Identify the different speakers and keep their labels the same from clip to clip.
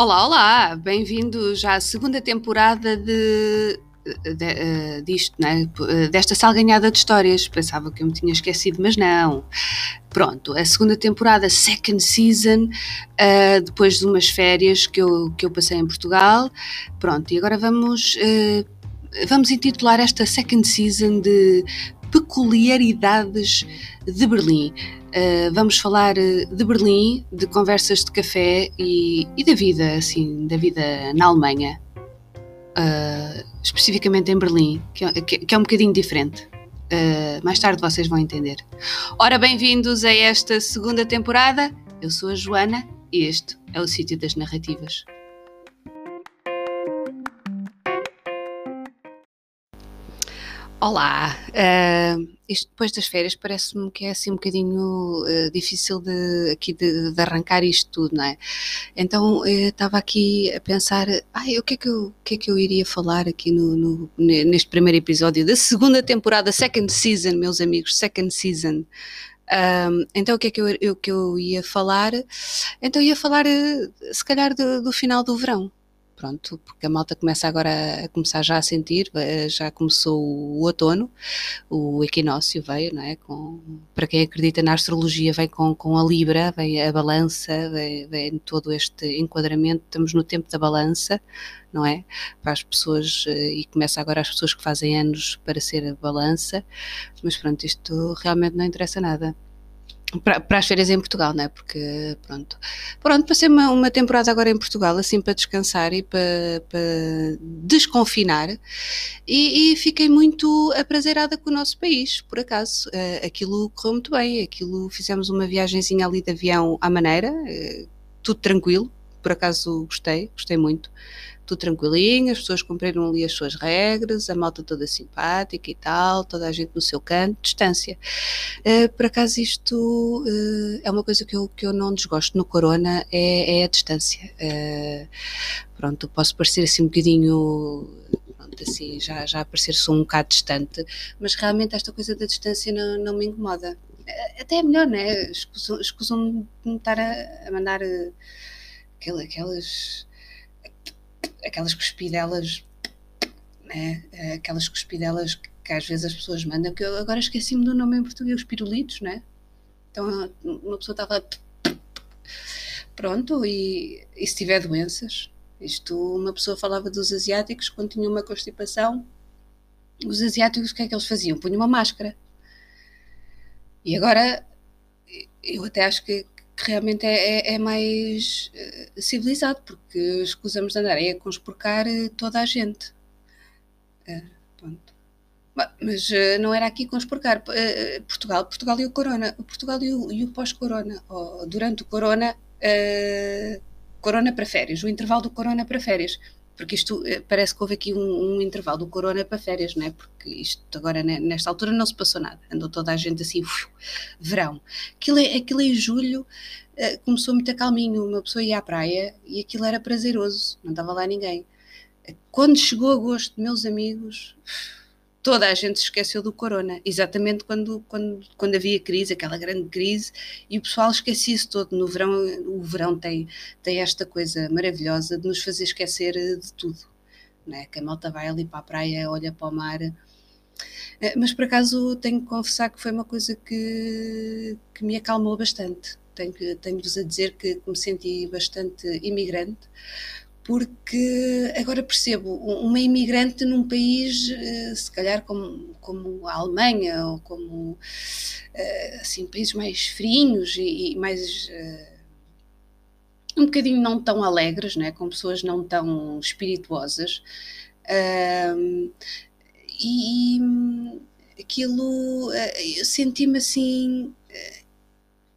Speaker 1: Olá, olá! Bem-vindos à segunda temporada de, de, eh, disto, né? desta salganhada de histórias. Pensava que eu me tinha esquecido, mas não. Pronto, a segunda temporada, second season, uh, depois de umas férias que eu, que eu passei em Portugal. Pronto, e agora vamos, uh, vamos intitular esta second season de peculiaridades de Berlim. Uh, vamos falar de Berlim, de conversas de café e, e da vida, assim, da vida na Alemanha, uh, especificamente em Berlim, que, é, que, que, é um bocadinho diferente. Uh, mais tarde vocês vão entender. Ora, bem-vindos a esta segunda temporada. Eu sou a Joana e este é o Sítio das Narrativas. Olá! Uh, isto depois das férias parece-me que é assim um bocadinho uh, difícil de, aqui de, de, arrancar isto tudo, não é? Então eu estava aqui a pensar, ai, o que, é que eu, o que é que eu iria falar aqui no, no, neste primeiro episódio da segunda temporada, second season, meus amigos, second season. Um, então o que é que eu, eu, que eu ia falar? Então ia falar eh, se calhar do, do final do verão pronto, porque a malta começa agora a começar já a sentir, eh, já começou o outono, o equinócio veio, não é? Com, para quem acredita na astrologia, vem com, com a Libra, vem a balança, vem, vem todo este enquadramento, estamos no tempo da balança, não é? Para as pessoas, eh, e começa agora as pessoas que fazem anos para ser a balança, mas pronto, isto realmente não interessa nada para, para, as férias em Portugal, não é? Porque, pronto. Pronto, passei uma, uma temporada agora em Portugal, assim, para descansar e para, para desconfinar, e, e, fiquei muito aprazerada com o nosso país, por acaso. Uh, aquilo correu muito bem, aquilo, fizemos uma viagemzinha ali de avião à maneira, uh, tudo tranquilo, por acaso gostei, gostei muito tudo tranquilinho, as pessoas cumpriram ali as suas regras, a malta toda simpática e tal, toda a gente no seu canto, distância. Uh, por acaso isto uh, é uma coisa que eu, que eu não desgosto no Corona, é, é a distância. Uh, pronto, posso parecer assim um bocadinho assim, já, já parecer sou um bocado distante, mas realmente esta coisa da distância não, não me incomoda. Até é melhor, né? Escusam-me de me estar a, a mandar aquelas aquelas cuspidelas, né? aquelas cuspidelas que, que, às vezes as pessoas mandam, que eu agora esqueci-me do nome em português, os pirulitos, né? Então uma pessoa estava. Pronto, e, e se tiver doenças? Isto, uma pessoa falava dos asiáticos quando tinha uma constipação. Os asiáticos, o que é que eles faziam? Punham uma máscara. E agora, eu até acho que, que realmente é, é, é mais uh, civilizado, porque escusamos de andar a conspurcar uh, toda a gente. Uh, mas não era aqui conspurcar. Portugal, Portugal e o Corona, Portugal e o, o pós-Corona, durante o Corona, Corona para férias, o intervalo do Corona para férias porque isto parece que houve aqui um, um, intervalo do corona para férias, não é? Porque isto agora, nesta altura, não se passou nada. Andou toda a gente assim, uf, verão. Aquilo, é, aquilo em julho uh, começou muito calminho. Uma pessoa ia à praia e aquilo era prazeroso, não estava lá ninguém. Quando chegou agosto, meus amigos, toda a gente se esqueceu do corona, exatamente quando, quando, quando havia crise, aquela grande crise, e o pessoal esquecia-se todo. No verão, o verão tem, tem esta coisa maravilhosa de nos fazer esquecer de tudo. Não é? Que a malta vai ali para a praia, olha para o mar. Eh, mas por acaso tenho que confessar que foi uma coisa que, que me acalmou bastante. Tenho, tenho-vos a dizer que me senti bastante imigrante, porque agora percebo uma imigrante num país, eh, se calhar como, como a Alemanha ou como eh, assim, países mais frios e, e mais eh, um bocadinho não tão alegres, né, com pessoas não tão espirituosas. Um, e, e aquilo, eu senti-me assim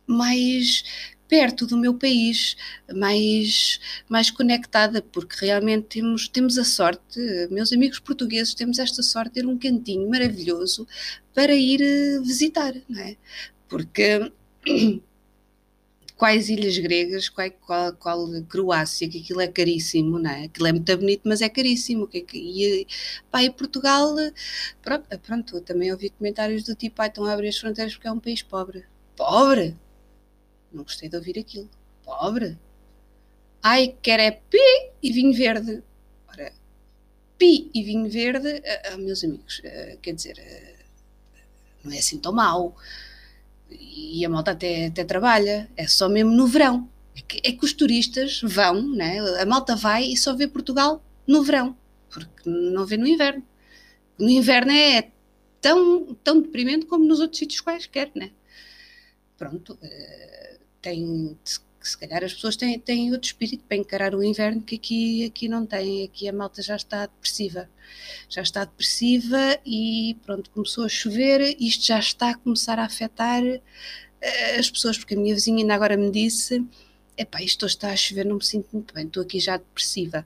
Speaker 1: mais perto do meu país, mais, mais conectada, porque realmente temos, temos a sorte, meus amigos portugueses, temos esta sorte de ter um cantinho maravilhoso para ir eh, visitar, não é? Porque quais ilhas gregas, qual, qual, qual, Croácia, que aquilo é caríssimo, não é? Aquilo é muito bonito, mas é caríssimo. Que, que, e, pá, e Portugal, pronto, pronto, também ouvi comentários do tipo, ah, a abrir as fronteiras porque é um país pobre. Pobre? Não gostei de ouvir aquilo. Pobre? Ai, quer é pi e vinho verde. Ora, pi e vinho verde, ah, meus amigos, ah, quer dizer, ah, não é assim tão mau. E a malta até, até trabalha, é só mesmo no verão. É que, é que os turistas vão, né? a malta vai e só vê Portugal no verão, porque não vê no inverno. No inverno é tão, tão deprimente como nos outros sítios quaisquer, né? Pronto, uh, tem, se calhar as pessoas têm, têm outro espírito para encarar o inverno que aqui, aqui não tem, aqui a malta já está depressiva, já está depressiva e pronto, começou a chover, isto já está a começar a afetar uh, as pessoas, porque a minha vizinha ainda agora me disse, epá, isto está a chover, não me sinto muito bem, estou aqui já depressiva.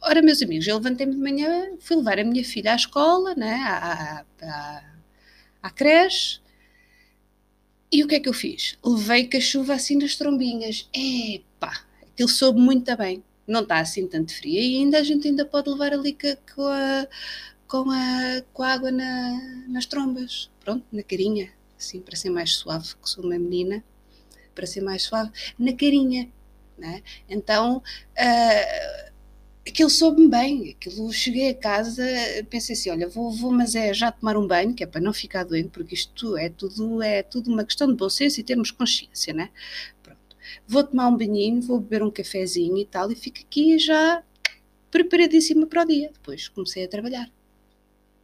Speaker 1: Ora, meus amigos, eu levantei-me de manhã, fui levar a minha filha à escola, né, à, à, à creche, e o que é que eu fiz? Levei com a chuva assim nas trombinhas. Epá, aquilo soube muito bem. Não está assim tanto frio e ainda a gente ainda pode levar ali com a, com a, com a água na, nas trombas. Pronto, na carinha, assim, para ser mais suave, que sou uma menina, para ser mais suave, na carinha. Né? Então, uh, aquilo soube-me bem, aquilo cheguei a casa, pensei assim, olha, vou, vou, mas é já tomar um banho, que é para não ficar doente, porque isto é tudo, é tudo uma questão de bom senso e termos consciência, né? Pronto. Vou tomar um banhinho, vou beber um cafezinho e tal, e fico aqui já preparadíssima para o dia. Depois comecei a trabalhar.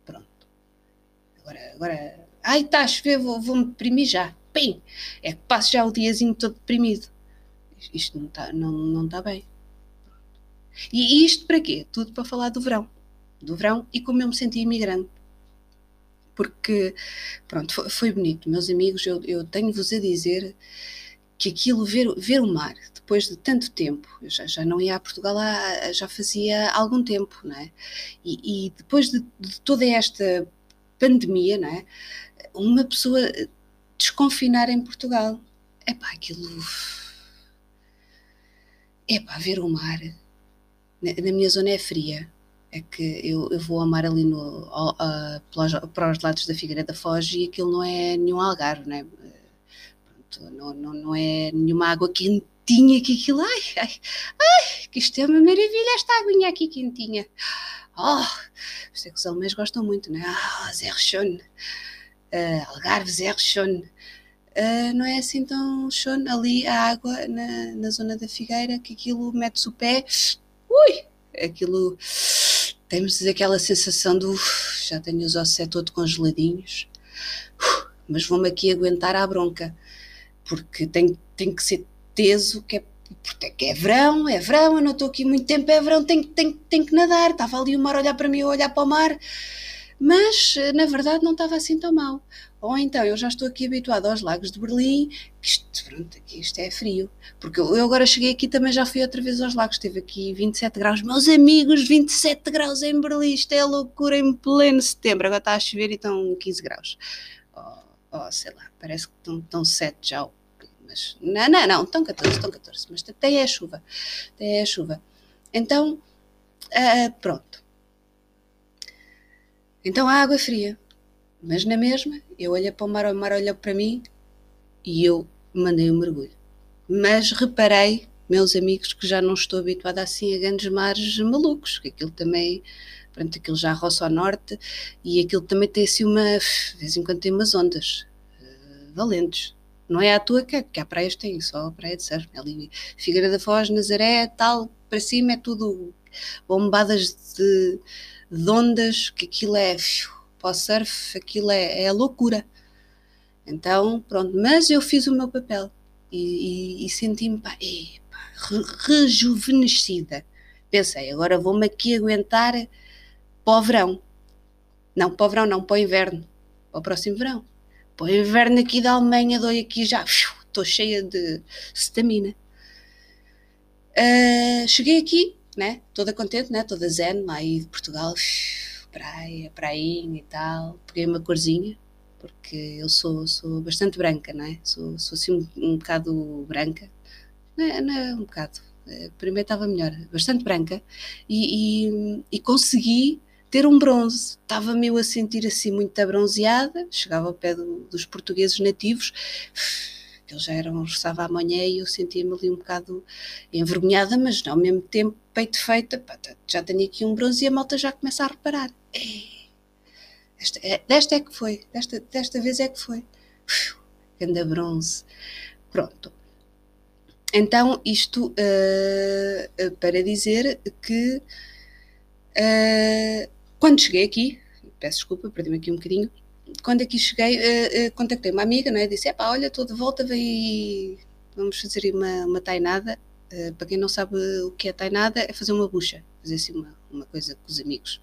Speaker 1: Pronto. Agora, agora, ai, está a chover, vou, vou-me deprimir já. Pim! É que passo já o diazinho todo deprimido. Isto não está não, não tá bem. E isto para quê? Tudo para falar do verão. Do verão e como eu me senti imigrante. Porque, pronto, foi, bonito. Meus amigos, eu, eu tenho-vos a dizer que aquilo, ver, ver o mar, depois de tanto tempo, eu já, já não ia a Portugal há, já fazia algum tempo, não é? E, e depois de, de, toda esta pandemia, não é? Uma pessoa desconfinar em Portugal, é pá, aquilo. É pá, ver o mar na minha zona é fria. É que eu, eu vou amar ali no, uh, para os lados da Figueira da Foz e aquilo não é nenhum algarve, né? Pronto, não, não, não é nenhuma água quentinha que aquilo. Ai, ai, ai, que isto é uma maravilha, esta aguinha aqui quentinha. Oh, isto é que os alemães gostam muito, né? Ah, Zerchon, uh, Algarve, Zerchon. Uh, não é assim tão chon ali a água na, na zona da Figueira que aquilo mete-se o pé ui, aquilo. Temos aquela sensação do. Já tenho os ossos é todo congeladinhos, mas vou-me aqui aguentar à bronca, porque tem, tem que ser teso, que é porque é verão, é verão, eu não estou aqui muito tempo, é verão, tenho, tenho, tenho que nadar. Estava ali o mar a olhar para mim, a olhar para o mar, mas na verdade não estava assim tão mal. Ou então eu já estou aqui habituado aos lagos de Berlim, que isto, pronto, aqui isto é frio. Porque eu, agora cheguei aqui também já fui outra vez aos lagos, esteve aqui 27 graus. Meus amigos, 27 graus em Berlim, isto é loucura em pleno setembro. Agora está a chover e estão 15 graus. Oh, oh sei lá, parece que estão, estão 7 já. Mas não, não, não, estão 14, estão 14. Mas até é a chuva, até é a chuva. Então, uh, pronto. Então a água é fria mas na mesma, eu olhei para o mar, o mar olhou para mim e eu mandei um mergulho. Mas reparei, meus amigos, que já não estou habituada assim a grandes mares malucos, que aquilo também, pronto, aquilo já roça ao norte e aquilo também tem assim uma, de vez em quando tem umas ondas uh, valentes. Não é à toa que, que há praias tem, só a praia de né? ali Figueira da Foz, Nazaré, tal, para cima é tudo bombadas de, de ondas, que aquilo é para o surf aquilo é, é loucura. Então, pronto, mas eu fiz o meu papel e, e, e senti-me re, rejuvenescida. Pensei, agora vou-me aqui aguentar para o verão. Não, para o verão, não, para o inverno. Para o próximo verão. Para o inverno aqui da Alemanha, dou aqui já, estou cheia de stamina. Uh, cheguei aqui, né, toda contente, né, toda zen, lá aí de Portugal praia, prainha e tal. Peguei uma corzinha, porque eu sou, sou bastante branca, não é? Sou, sou assim um, um bocado branca. Não é, não é um bocado. Eh, primeiro estava melhor, bastante branca. E, e, e consegui ter um bronze. Estava-me a sentir assim muito bronzeada. Chegava ao pé do, dos portugueses nativos aquilo já era um roçava amanhã e eu sentia-me ali um bocado envergonhada, mas ao mesmo tempo peito feita, tá, já tenho aqui um bronze e a malta já começa a reparar. Esta, é, desta é que foi, desta, desta vez é que foi. Ganda bronze. Pronto. Então, isto uh, para dizer que uh, quando cheguei aqui, peço desculpa, perdi-me aqui um bocadinho, quando aqui cheguei, uh, contactei uma amiga, não é? Disse: Epá, olha, estou de volta, vem vamos fazer uma, uma tainada. para quem não sabe o que é tainada, é fazer uma bucha, fazer assim uma, uma coisa com os amigos.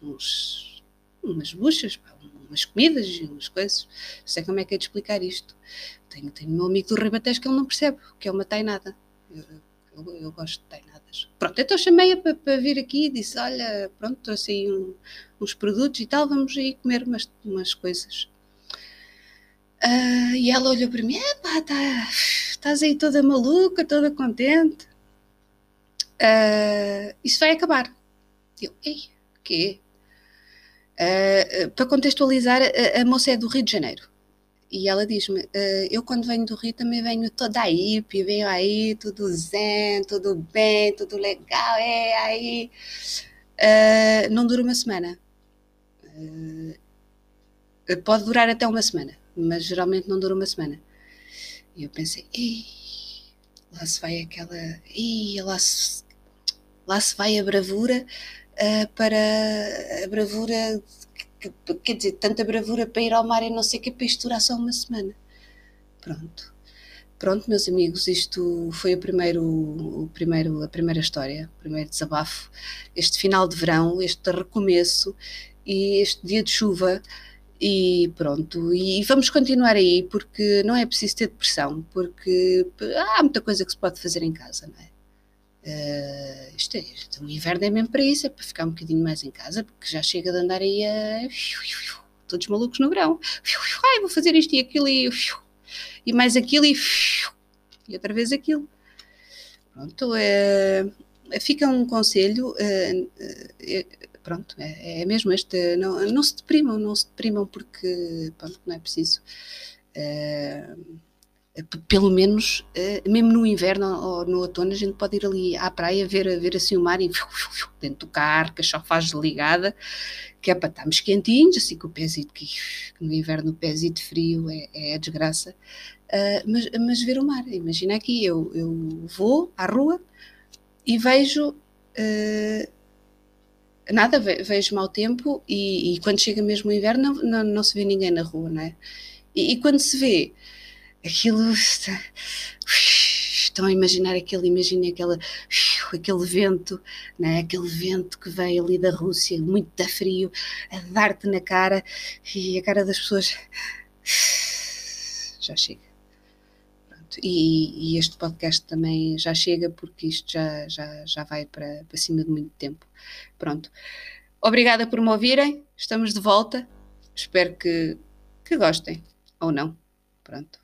Speaker 1: Uns, umas buchas, pá, umas comidas e umas coisas. Não sei como é que é de explicar isto. Tenho, tenho meu amigo do Ribatejo que ele não percebe o que é uma tainada. Eu, eu, eu gosto de tainadas. Pronto, então chamei-a para, para, vir aqui e disse: Olha, pronto, trouxe aí um, uns produtos e tal, vamos aí comer umas, umas coisas. Uh, e ela olhou para mim: Epá, tá, estás aí toda maluca, toda contente. Uh, isso vai acabar. Eu, ei, quê? Uh, para contextualizar, a, a, moça é do Rio de Janeiro. E ela diz-me: uh, Eu, quando venho do Rio, também venho toda hippie, venho aí, tudo zen, tudo bem, tudo legal, é aí. Uh, não dura uma semana. pode durar até uma semana, mas geralmente não dura uma semana. E eu pensei: Ei, lá se vai aquela. Lá se, lá se vai a bravura uh, para a bravura, quer dizer, tanta bravura para ir ao mar e não sei o que, para isto durar só uma semana. Pronto. Pronto, meus amigos, isto foi o primeiro, o primeiro, a primeira história, o primeiro desabafo. Este final de verão, este recomeço e este dia de chuva e pronto, e vamos continuar aí porque não é preciso ter depressão, porque há muita coisa que se pode fazer em casa, não é? Uh, isto, é, o inverno é mesmo para isso, é para ficar um bocadinho mais em casa, porque já chega de andar aí a. Todos malucos no verão. Ai, vou fazer isto e aquilo e. E mais aquilo e. E outra vez aquilo. Pronto, é, fica um conselho. É, é, pronto, é, é, mesmo este. Não, não se deprimam, não se deprimam porque. Pronto, não é preciso pelo menos, eh, mesmo no inverno ou no outono, a gente pode ir ali à praia ver, ver assim o mar e dentro do carro, com a chofagem ligada, que é para estarmos quentinhos, assim com o pezito, que, no inverno o pezito frio é, é a desgraça, uh, mas, mas ver o mar. Imagina aqui, eu, eu vou à rua e vejo. Uh, nada, vejo mau tempo e, e, quando chega mesmo o inverno não, não, não, se vê ninguém na rua, não é? E, e quando se vê aquilo estão a imaginar aquele, imaginem aquele, aquele vento, né? aquele vento que vem ali da Rússia, muito da frio, a dar-te na cara e a cara das pessoas já chega. E, e, este podcast também já chega porque isto já, já, já vai para, para cima de muito tempo. Pronto. Obrigada por me ouvirem. Estamos de volta. Espero que, que gostem. Ou não. Pronto.